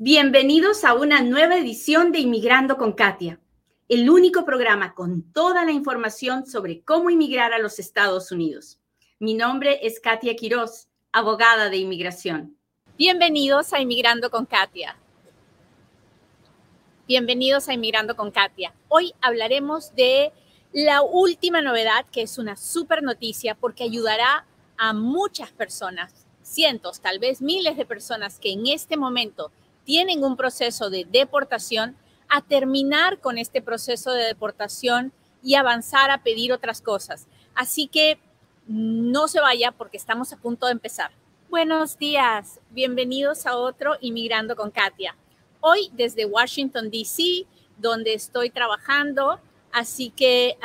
Bienvenidos a una nueva edición de Inmigrando con Katia, el único programa con toda la información sobre cómo inmigrar a los Estados Unidos. Mi nombre es Katia Quiroz, abogada de inmigración. Bienvenidos a Inmigrando con Katia. Bienvenidos a Inmigrando con Katia. Hoy hablaremos de la última novedad, que es una super noticia porque ayudará a muchas personas, cientos, tal vez miles de personas que en este momento tienen un proceso de deportación a terminar con este proceso de deportación y avanzar a pedir otras cosas. Así que no se vaya porque estamos a punto de empezar. Buenos días, bienvenidos a otro Inmigrando con Katia. Hoy desde Washington, D.C., donde estoy trabajando. Así que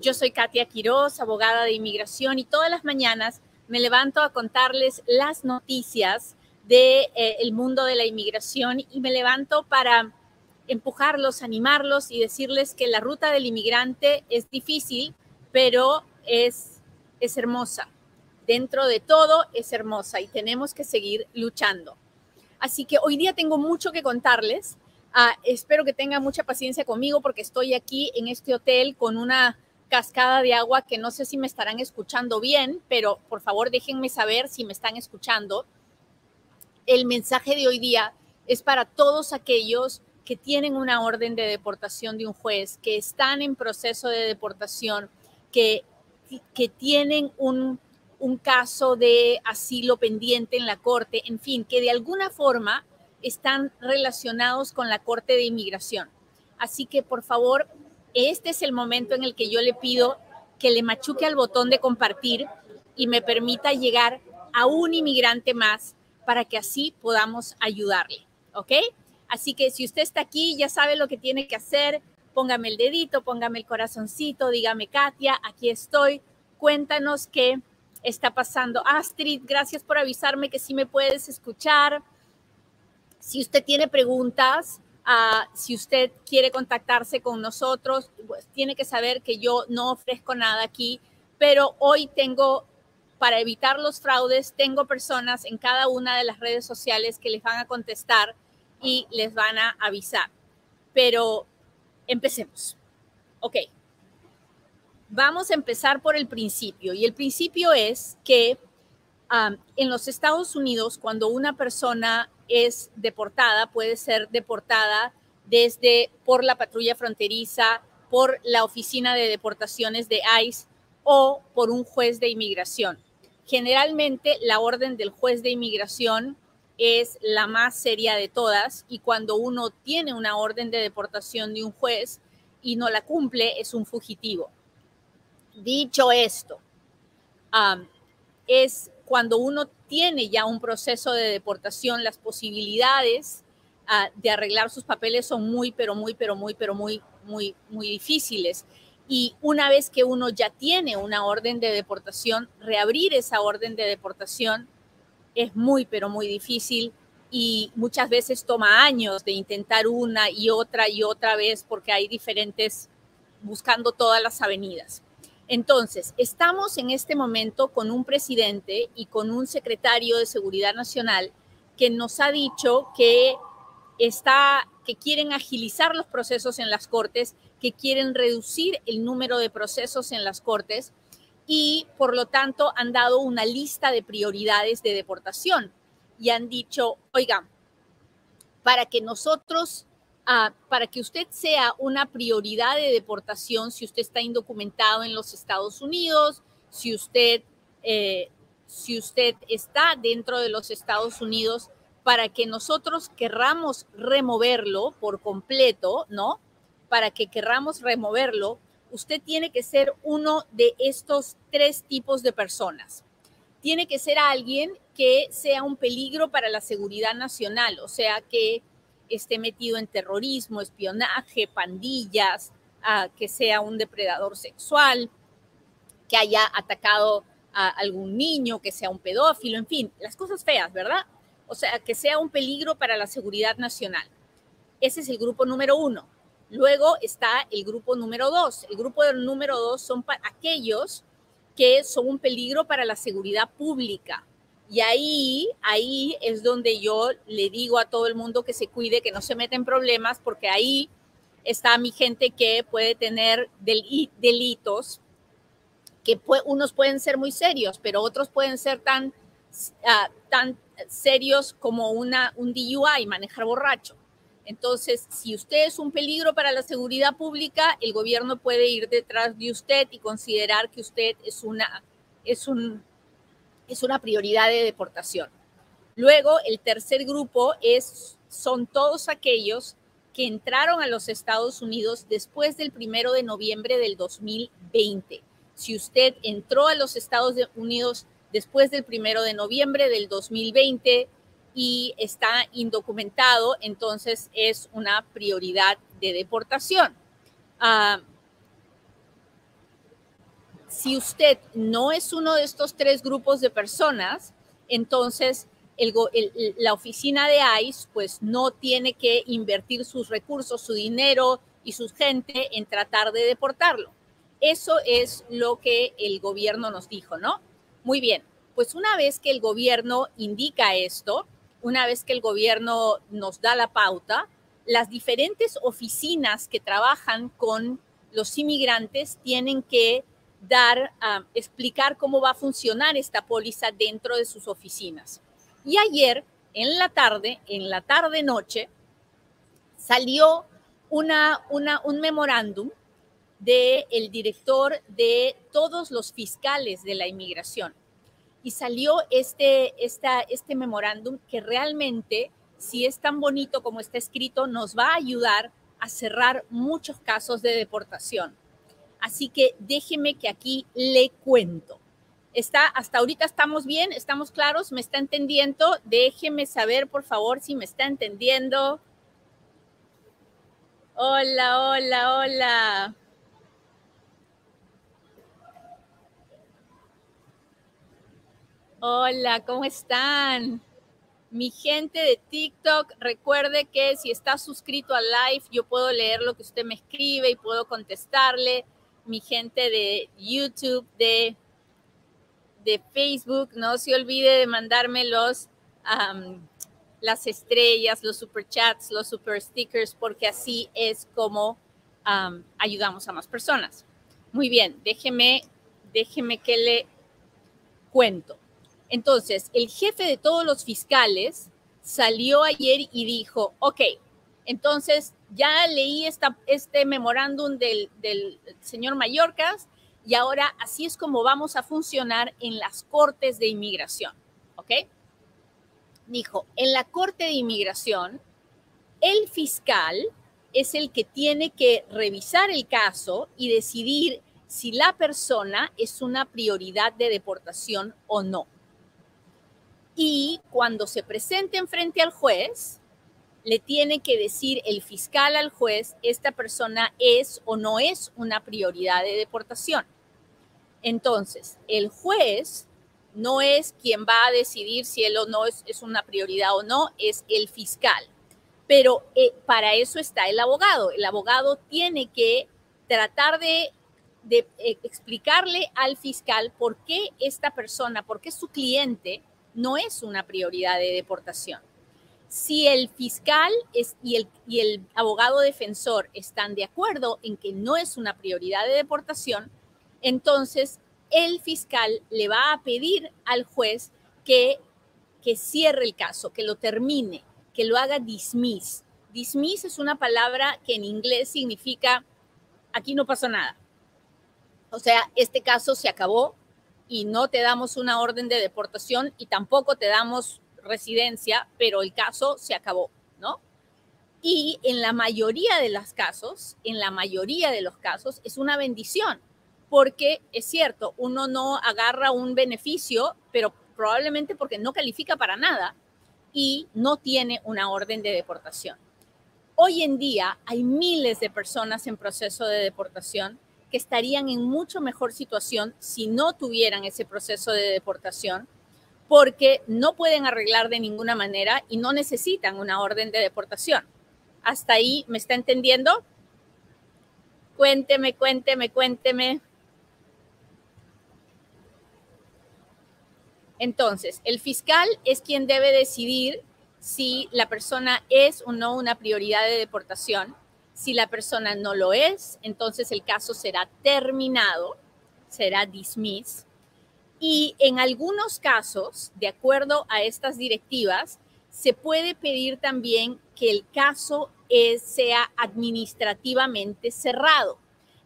yo soy Katia Quiroz, abogada de inmigración, y todas las mañanas me levanto a contarles las noticias del de, eh, mundo de la inmigración y me levanto para empujarlos, animarlos y decirles que la ruta del inmigrante es difícil, pero es, es hermosa. Dentro de todo es hermosa y tenemos que seguir luchando. Así que hoy día tengo mucho que contarles. Ah, espero que tengan mucha paciencia conmigo porque estoy aquí en este hotel con una cascada de agua que no sé si me estarán escuchando bien, pero por favor déjenme saber si me están escuchando el mensaje de hoy día es para todos aquellos que tienen una orden de deportación de un juez, que están en proceso de deportación, que, que tienen un, un caso de asilo pendiente en la corte, en fin, que de alguna forma están relacionados con la Corte de Inmigración. Así que, por favor, este es el momento en el que yo le pido que le machuque al botón de compartir y me permita llegar a un inmigrante más para que así podamos ayudarle, ¿ok? Así que si usted está aquí, ya sabe lo que tiene que hacer, póngame el dedito, póngame el corazoncito, dígame, Katia, aquí estoy, cuéntanos qué está pasando. Astrid, gracias por avisarme que sí me puedes escuchar. Si usted tiene preguntas, uh, si usted quiere contactarse con nosotros, pues tiene que saber que yo no ofrezco nada aquí, pero hoy tengo para evitar los fraudes, tengo personas en cada una de las redes sociales que les van a contestar y les van a avisar. Pero empecemos. Ok. Vamos a empezar por el principio. Y el principio es que um, en los Estados Unidos, cuando una persona es deportada, puede ser deportada desde por la patrulla fronteriza, por la oficina de deportaciones de ICE o por un juez de inmigración. Generalmente la orden del juez de inmigración es la más seria de todas y cuando uno tiene una orden de deportación de un juez y no la cumple, es un fugitivo. Dicho esto, es cuando uno tiene ya un proceso de deportación, las posibilidades ah, de arreglar sus papeles son muy, pero muy, pero muy, pero muy, muy, muy difíciles. Y una vez que uno ya tiene una orden de deportación, reabrir esa orden de deportación es muy, pero muy difícil y muchas veces toma años de intentar una y otra y otra vez porque hay diferentes buscando todas las avenidas. Entonces, estamos en este momento con un presidente y con un secretario de Seguridad Nacional que nos ha dicho que está que quieren agilizar los procesos en las cortes que quieren reducir el número de procesos en las cortes y por lo tanto han dado una lista de prioridades de deportación y han dicho, oigan, para que nosotros, ah, para que usted sea una prioridad de deportación, si usted está indocumentado en los Estados Unidos, si usted, eh, si usted está dentro de los Estados Unidos, para que nosotros querramos removerlo por completo, ¿no? para que querramos removerlo, usted tiene que ser uno de estos tres tipos de personas. Tiene que ser alguien que sea un peligro para la seguridad nacional, o sea, que esté metido en terrorismo, espionaje, pandillas, que sea un depredador sexual, que haya atacado a algún niño, que sea un pedófilo, en fin, las cosas feas, ¿verdad? O sea, que sea un peligro para la seguridad nacional. Ese es el grupo número uno. Luego está el grupo número dos. El grupo número dos son aquellos que son un peligro para la seguridad pública. Y ahí, ahí es donde yo le digo a todo el mundo que se cuide, que no se meta en problemas, porque ahí está mi gente que puede tener delitos, que unos pueden ser muy serios, pero otros pueden ser tan, uh, serios como una, un DUI, manejar borracho. Entonces, si usted es un peligro para la seguridad pública, el gobierno puede ir detrás de usted y considerar que usted es una, es un, es una prioridad de deportación. Luego, el tercer grupo es, son todos aquellos que entraron a los Estados Unidos después del primero de noviembre del 2020. Si usted entró a los Estados Unidos después del primero de noviembre del 2020 y está indocumentado, entonces es una prioridad de deportación. Ah, si usted no es uno de estos tres grupos de personas, entonces la oficina de ICE pues no tiene que invertir sus recursos, su dinero y su gente en tratar de deportarlo. Eso es lo que el gobierno nos dijo, ¿no? Muy bien, pues una vez que el gobierno indica esto, una vez que el gobierno nos da la pauta, las diferentes oficinas que trabajan con los inmigrantes tienen que dar, a explicar cómo va a funcionar esta póliza dentro de sus oficinas. Y ayer, en la tarde, en la tarde-noche, salió un memorándum del el director de todos los fiscales de la inmigración. Y salió este, esta, este memorándum que realmente, si es tan bonito como está escrito, nos va a ayudar a cerrar muchos casos de deportación. Así que déjeme que aquí le cuento. Está, hasta ahorita estamos bien, estamos claros, me está entendiendo. Déjeme saber, por favor, si me está entendiendo. Hola, hola, hola. Hola, ¿cómo están? Mi gente de TikTok, recuerde que si está suscrito al live, yo puedo leer lo que usted me escribe y puedo contestarle mi gente de YouTube, de, de Facebook, no se olvide de mandarme los, las estrellas, los super chats, los super stickers, porque así es como ayudamos a más personas. Muy bien, déjeme, déjeme que le cuento. Entonces, el jefe de todos los fiscales salió ayer y dijo, ok, entonces ya leí esta, este memorándum del, señor Mallorcas y ahora así es como vamos a funcionar en las cortes de inmigración. ¿Ok? Dijo, en la corte de inmigración, el fiscal es el que tiene que revisar el caso y decidir si la persona es una prioridad de deportación o no. Y cuando se presenten frente al juez, le tiene que decir el fiscal al juez, esta persona es o no es una prioridad de deportación. Entonces, el juez no es quien va a decidir si él o no es, una prioridad o no, es el fiscal. Pero eh, para eso está el abogado. El abogado tiene que tratar de, de eh, explicarle al fiscal por qué esta persona, por qué su cliente no es una prioridad de deportación. Si el fiscal y, el, abogado defensor están de acuerdo en que no es una prioridad de deportación, entonces el fiscal le va a pedir al juez que, que cierre el caso, que lo termine, que lo haga dismiss. Dismiss es una palabra que en inglés significa aquí no pasó nada. O sea, este caso se acabó y no te damos una orden de deportación y tampoco te damos residencia, pero el caso se acabó, ¿no? Y en la mayoría de los casos, en la mayoría de los casos, es una bendición, porque es cierto, uno no agarra un beneficio, pero probablemente porque no califica para nada y no tiene una orden de deportación. Hoy en día hay miles de personas en proceso de deportación estarían en mucho mejor situación si no tuvieran ese proceso de deportación porque no pueden arreglar de ninguna manera y no necesitan una orden de deportación. ¿Hasta ahí me está entendiendo? Cuénteme, cuénteme, cuénteme. Entonces, el fiscal es quien debe decidir si la persona es o no una prioridad de deportación. Si la persona no lo es, entonces el caso será terminado, será dismiss. Y en algunos casos, de acuerdo a estas directivas, se puede pedir también que el caso sea administrativamente cerrado.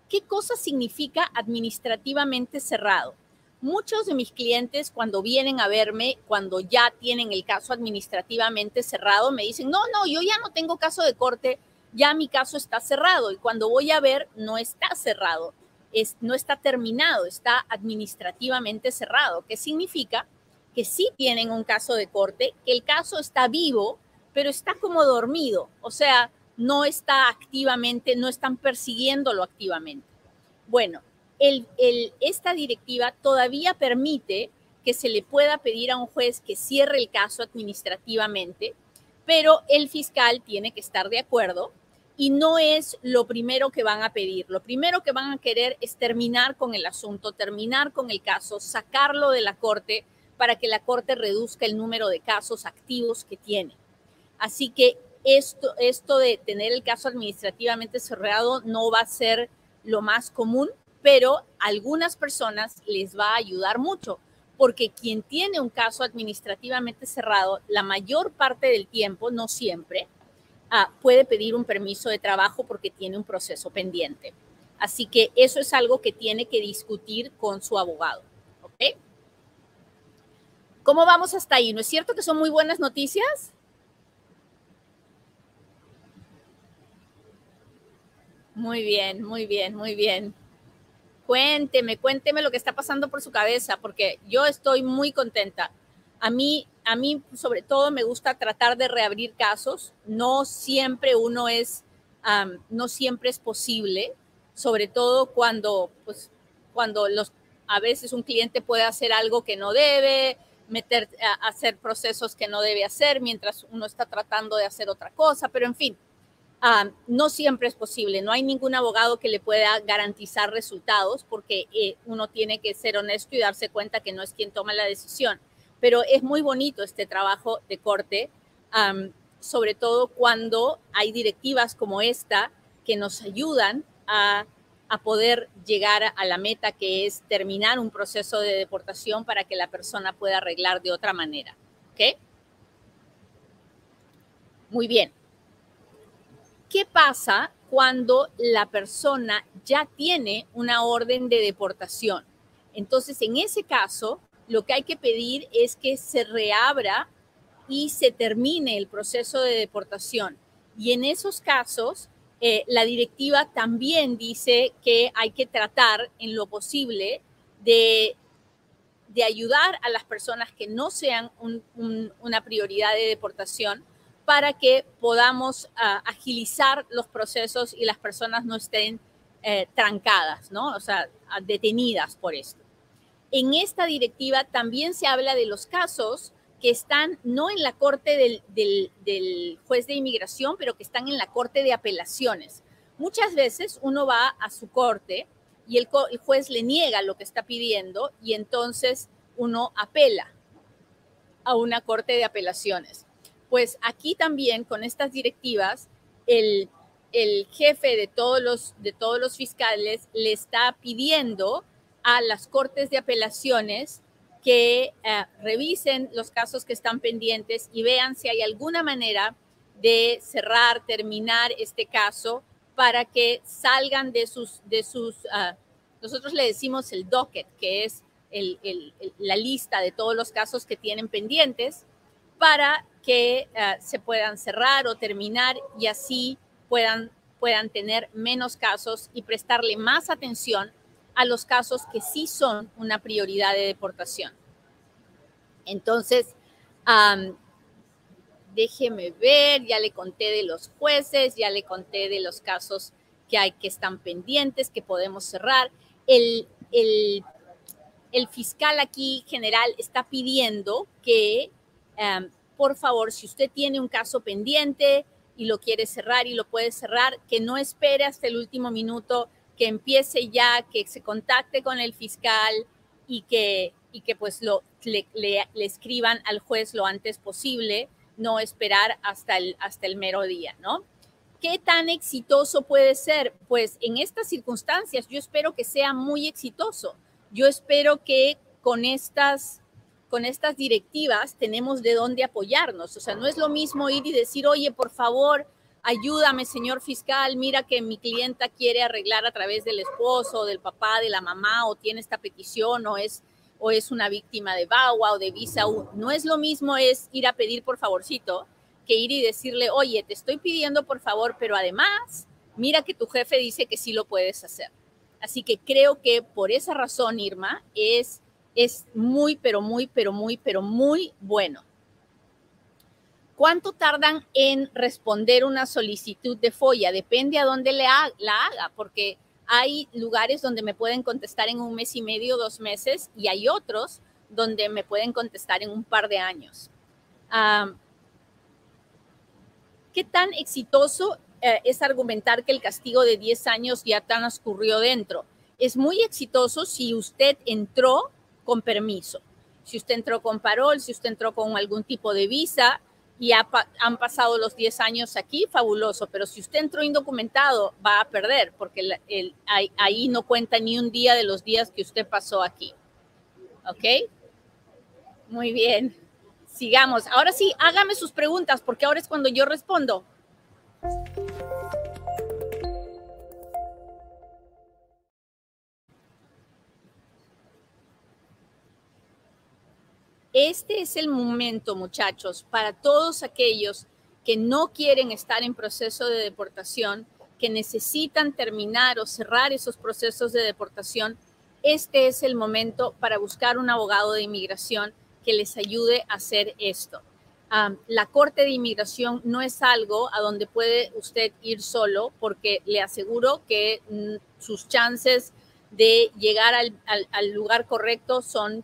¿Qué cosa significa administrativamente cerrado? Muchos de mis clientes cuando vienen a verme, cuando ya tienen el caso administrativamente cerrado, me dicen, no, no, yo ya no tengo caso de corte, ya mi caso está cerrado. Y cuando voy a ver, no está cerrado, es, no está terminado, está administrativamente cerrado. ¿Qué significa? Que sí tienen un caso de corte, que el caso está vivo, pero está como dormido. O sea, no está activamente, no están persiguiéndolo activamente. Bueno, esta directiva todavía permite que se le pueda pedir a un juez que cierre el caso administrativamente, pero el fiscal tiene que estar de acuerdo y no es lo primero que van a pedir. Lo primero que van a querer es terminar con el asunto, terminar con el caso, sacarlo de la corte para que la corte reduzca el número de casos activos que tiene. Así que esto, esto de tener el caso administrativamente cerrado no va a ser lo más común, pero algunas personas les va a ayudar mucho, porque quien tiene un caso administrativamente cerrado, la mayor parte del tiempo, no siempre, ah, puede pedir un permiso de trabajo porque tiene un proceso pendiente. Así que eso es algo que tiene que discutir con su abogado. ¿Ok? ¿Cómo vamos hasta ahí? ¿No es cierto que son muy buenas noticias? Muy bien, muy bien, muy bien cuénteme, cuénteme lo que está pasando por su cabeza, porque yo estoy muy contenta. A mí, a mí sobre todo me gusta tratar de reabrir casos. No siempre uno es, no siempre es posible, sobre todo cuando, pues, cuando los, a veces un cliente puede hacer algo que no debe, meter, hacer procesos que no debe hacer mientras uno está tratando de hacer otra cosa, pero en fin, Ah, no siempre es posible, no hay ningún abogado que le pueda garantizar resultados porque eh, uno tiene que ser honesto y darse cuenta que no es quien toma la decisión. Pero es muy bonito este trabajo de corte, sobre todo cuando hay directivas como esta que nos ayudan a, a poder llegar a la meta que es terminar un proceso de deportación para que la persona pueda arreglar de otra manera. ¿Ok? Muy bien. ¿Qué pasa cuando la persona ya tiene una orden de deportación? Entonces, en ese caso, lo que hay que pedir es que se reabra y se termine el proceso de deportación. Y en esos casos, eh, la directiva también dice que hay que tratar en lo posible de, de ayudar a las personas que no sean una prioridad de deportación para que podamos ah, agilizar los procesos y las personas no estén eh, trancadas, ¿no? O sea, detenidas por esto. En esta directiva también se habla de los casos que están no en la corte del, juez de inmigración, pero que están en la corte de apelaciones. Muchas veces uno va a su corte y el juez le niega lo que está pidiendo y entonces uno apela a una corte de apelaciones. Pues aquí también con estas directivas, el, jefe de todos, los, de todos los fiscales le está pidiendo a las cortes de apelaciones que eh, revisen los casos que están pendientes y vean si hay alguna manera de cerrar, terminar este caso para que salgan de sus, de sus ah, nosotros le decimos el docket, que es la lista de todos los casos que tienen pendientes, para que eh, se puedan cerrar o terminar y así puedan, puedan tener menos casos y prestarle más atención a los casos que sí son una prioridad de deportación. Entonces, déjeme ver, ya le conté de los jueces, ya le conté de los casos que hay que están pendientes, que podemos cerrar. El, el, fiscal aquí general está pidiendo que por favor, si usted tiene un caso pendiente y lo quiere cerrar y lo puede cerrar, que no espere hasta el último minuto, que empiece ya, que se contacte con el fiscal y que, y que pues lo, le, le, escriban al juez lo antes posible, no esperar hasta el, hasta el mero día, ¿no? ¿Qué tan exitoso puede ser? Pues en estas circunstancias yo espero que sea muy exitoso. Yo espero que con estas, con estas directivas tenemos de dónde apoyarnos. O sea, no es lo mismo ir y decir, oye, por favor, ayúdame, señor fiscal, mira que mi clienta quiere arreglar a través del esposo, del papá, de la mamá, o tiene esta petición, o es, o es una víctima de VAWA o de Visa. No es lo mismo es ir a pedir por favorcito que ir y decirle, oye, te estoy pidiendo por favor, pero además, mira que tu jefe dice que sí lo puedes hacer. Así que creo que por esa razón, Irma, es, es muy, pero muy, pero muy, pero muy bueno. ¿Cuánto tardan en responder una solicitud de FOIA? Depende a dónde le la haga, porque hay lugares donde me pueden contestar en un mes y medio, dos meses, y hay otros donde me pueden contestar en un par de años. ¿Qué tan exitoso eh, es argumentar que el castigo de 10 años ya transcurrió dentro? Es muy exitoso si usted entró con permiso. Si usted entró con parol, si usted entró con algún tipo de visa y han pasado los 10 años aquí, fabuloso. Pero si usted entró indocumentado, va a perder porque ahí no cuenta ni un día de los días que usted pasó aquí. ¿Ok? Muy bien sigamos. Ahora sí, hágame sus preguntas porque ahora es cuando yo respondo. Este es el momento, muchachos, para todos aquellos que no quieren estar en proceso de deportación, que necesitan terminar o cerrar esos procesos de deportación. Este es el momento para buscar un abogado de inmigración que les ayude a hacer esto. la Corte de Inmigración no es algo a donde puede usted ir solo porque le aseguro que mm, sus chances de llegar al, lugar correcto son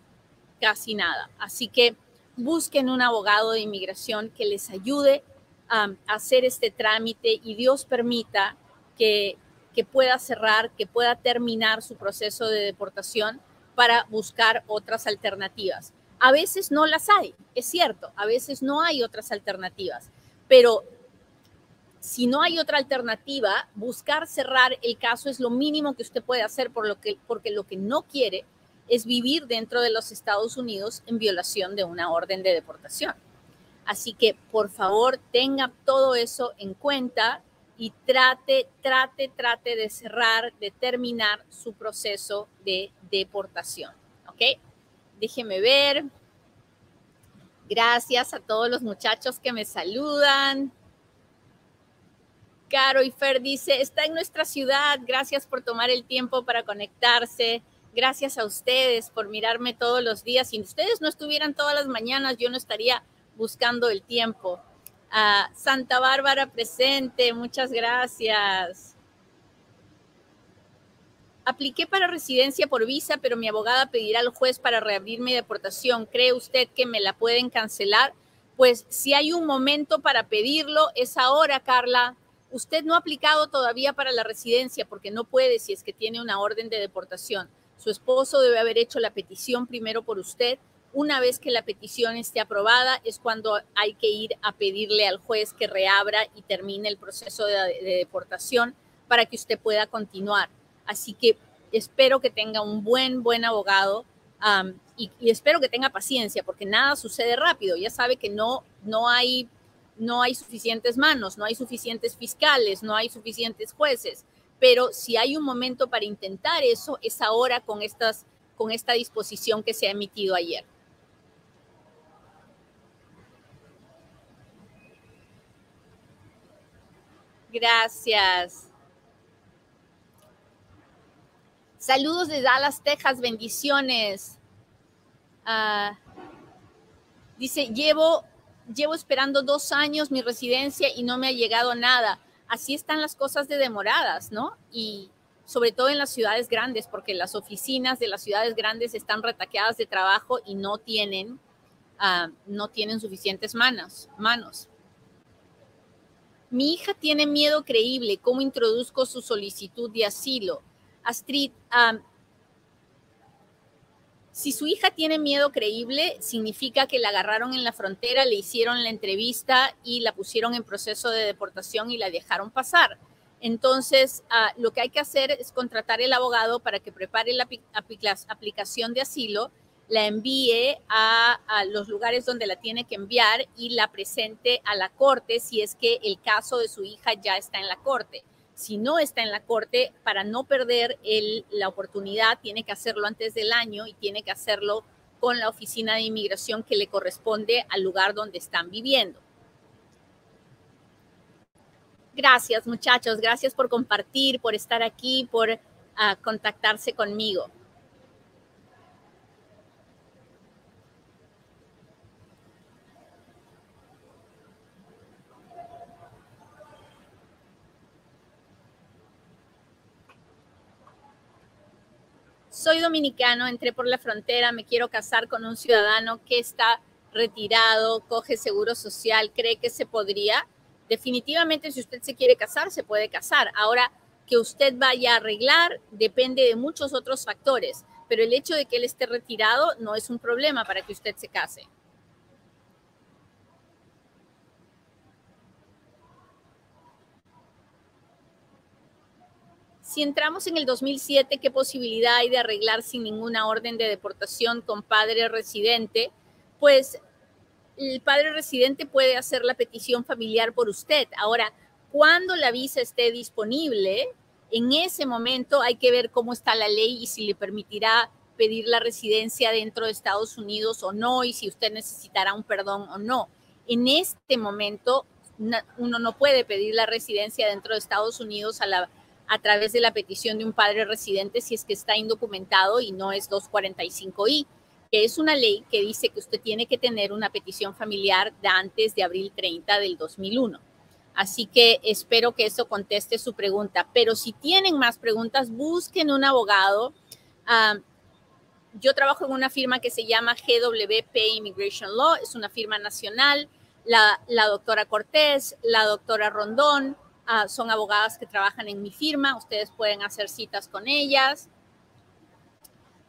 casi nada. Así que busquen un abogado de inmigración que les ayude a hacer este trámite y Dios permita que, que pueda cerrar, que pueda terminar su proceso de deportación para buscar otras alternativas. A veces no las hay, es cierto, a veces no hay otras alternativas, pero si no hay otra alternativa, buscar cerrar el caso es lo mínimo que usted puede hacer por lo que, porque lo que no quiere es vivir dentro de los Estados Unidos en violación de una orden de deportación. Así que, por favor, tenga todo eso en cuenta y trate, trate, trate de cerrar, de terminar su proceso de deportación. ¿Ok? Déjeme ver. Gracias a todos los muchachos que me saludan. Caro y Fer dice, está en nuestra ciudad. Gracias por tomar el tiempo para conectarse. Gracias a ustedes por mirarme todos los días. Si ustedes no estuvieran todas las mañanas, yo no estaría buscando el tiempo. Ah, Santa Bárbara presente, muchas gracias. Apliqué para residencia por visa, pero mi abogada pedirá al juez para reabrir mi deportación. ¿Cree usted que me la pueden cancelar? Pues si hay un momento para pedirlo, es ahora, Carla. Usted no ha aplicado todavía para la residencia porque no puede si es que tiene una orden de deportación. Su esposo debe haber hecho la petición primero por usted. Una vez que la petición esté aprobada es cuando hay que ir a pedirle al juez que reabra y termine el proceso de, de deportación para que usted pueda continuar. Así que espero que tenga un buen, buen abogado y, espero que tenga paciencia porque nada sucede rápido. Ya sabe que no, no, hay, no hay suficientes manos, no hay suficientes fiscales, no hay suficientes jueces. Pero si hay un momento para intentar eso, es ahora con, estas, con esta disposición que se ha emitido ayer. Gracias. Saludos de Dallas, Texas, bendiciones. Ah, dice, llevo, llevo esperando dos años mi residencia y no me ha llegado nada. Así están las cosas de demoradas, ¿no? Y sobre todo en las ciudades grandes, porque las oficinas de las ciudades grandes están retaqueadas de trabajo y no tienen, ah, no tienen suficientes manos, manos. Mi hija tiene miedo creíble. ¿Cómo introduzco su solicitud de asilo? Astrid, Si su hija tiene miedo creíble, significa que la agarraron en la frontera, le hicieron la entrevista y la pusieron en proceso de deportación y la dejaron pasar. Entonces, ah, lo que hay que hacer es contratar el abogado para que prepare la aplicación de asilo, la envíe a, a, los lugares donde la tiene que enviar y la presente a la corte si es que el caso de su hija ya está en la corte si no está en la corte, para no perder la oportunidad, tiene que hacerlo antes del año y tiene que hacerlo con la oficina de inmigración que le corresponde al lugar donde están viviendo. Gracias muchachos, gracias por compartir, por estar aquí, por ah, contactarse conmigo. Soy dominicano, entré por la frontera, me quiero casar con un ciudadano que está retirado, coge seguro social, cree que se podría. Definitivamente, si usted se quiere casar, se puede casar. Ahora, que usted vaya a arreglar depende de muchos otros factores, pero el hecho de que él esté retirado no es un problema para que usted se case. Si entramos en el 2007, ¿qué posibilidad hay de arreglar sin ninguna orden de deportación con padre residente? Pues el padre residente puede hacer la petición familiar por usted. Ahora, cuando la visa esté disponible, en ese momento hay que ver cómo está la ley y si le permitirá pedir la residencia dentro de Estados Unidos o no, y si usted necesitará un perdón o no. En este momento, uno no puede pedir la residencia dentro de Estados Unidos a la a través de la petición de un padre residente si es que está indocumentado y no es 245i, que es una ley que dice que usted tiene que tener una petición familiar de antes de abril 30 del 2001. Así que espero que eso conteste su pregunta. Pero si tienen más preguntas, busquen un abogado. Yo trabajo en una firma que se llama GWP Immigration Law, es una firma nacional. La, la doctora Cortés, la doctora Rondón, Ah, son abogadas que trabajan en mi firma, ustedes pueden hacer citas con ellas.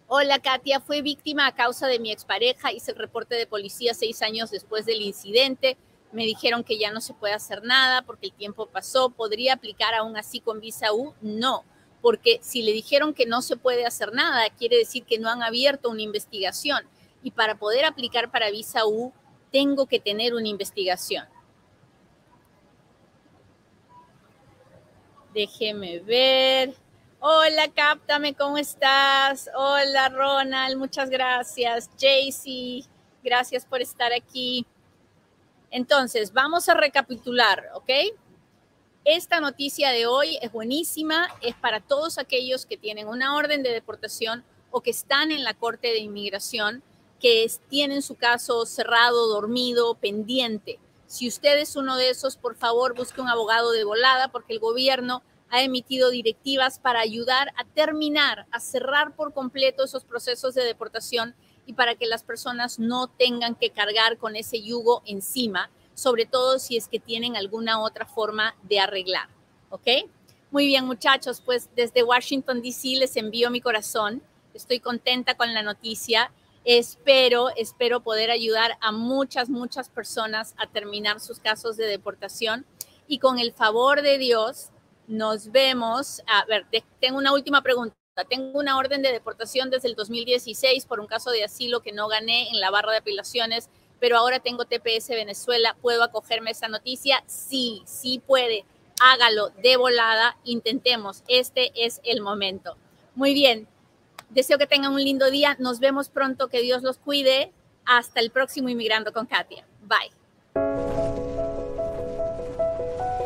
Hola Katia, fue víctima a causa de mi expareja, hice el reporte de policía seis años después del incidente, me dijeron que ya no se puede hacer nada porque el tiempo pasó, ¿podría aplicar aún así con visa U? No, porque si le dijeron que no se puede hacer nada, quiere decir que no han abierto una investigación y para poder aplicar para visa U tengo que tener una investigación. Déjeme ver. Hola, Cáptame, ¿cómo estás? Hola, Ronald, muchas gracias. Jaycee, gracias por estar aquí. Entonces, vamos a recapitular, ¿ok? Esta noticia de hoy es buenísima, es para todos aquellos que tienen una orden de deportación o que están en la Corte de Inmigración, que tienen su caso cerrado, dormido, pendiente. Si usted es uno de esos, por favor, busque un abogado de volada porque el gobierno ha emitido directivas para ayudar a terminar, a cerrar por completo esos procesos de deportación y para que las personas no tengan que cargar con ese yugo encima, sobre todo si es que tienen alguna otra forma de arreglar. ¿Ok? Muy bien, muchachos, pues desde Washington, D.C. les envío mi corazón. Estoy contenta con la noticia Espero, espero poder ayudar a muchas, muchas personas a terminar sus casos de deportación y con el favor de Dios nos vemos. A ver, tengo una última pregunta. Tengo una orden de deportación desde el 2016 por un caso de asilo que no gané en la barra de apelaciones, pero ahora tengo TPS Venezuela. ¿Puedo acogerme a esa noticia? Sí, sí puede. Hágalo de volada. Intentemos. Este es el momento. Muy bien. Deseo que tengan un lindo día. Nos vemos pronto. Que Dios los cuide. Hasta el próximo Inmigrando con Katia. Bye.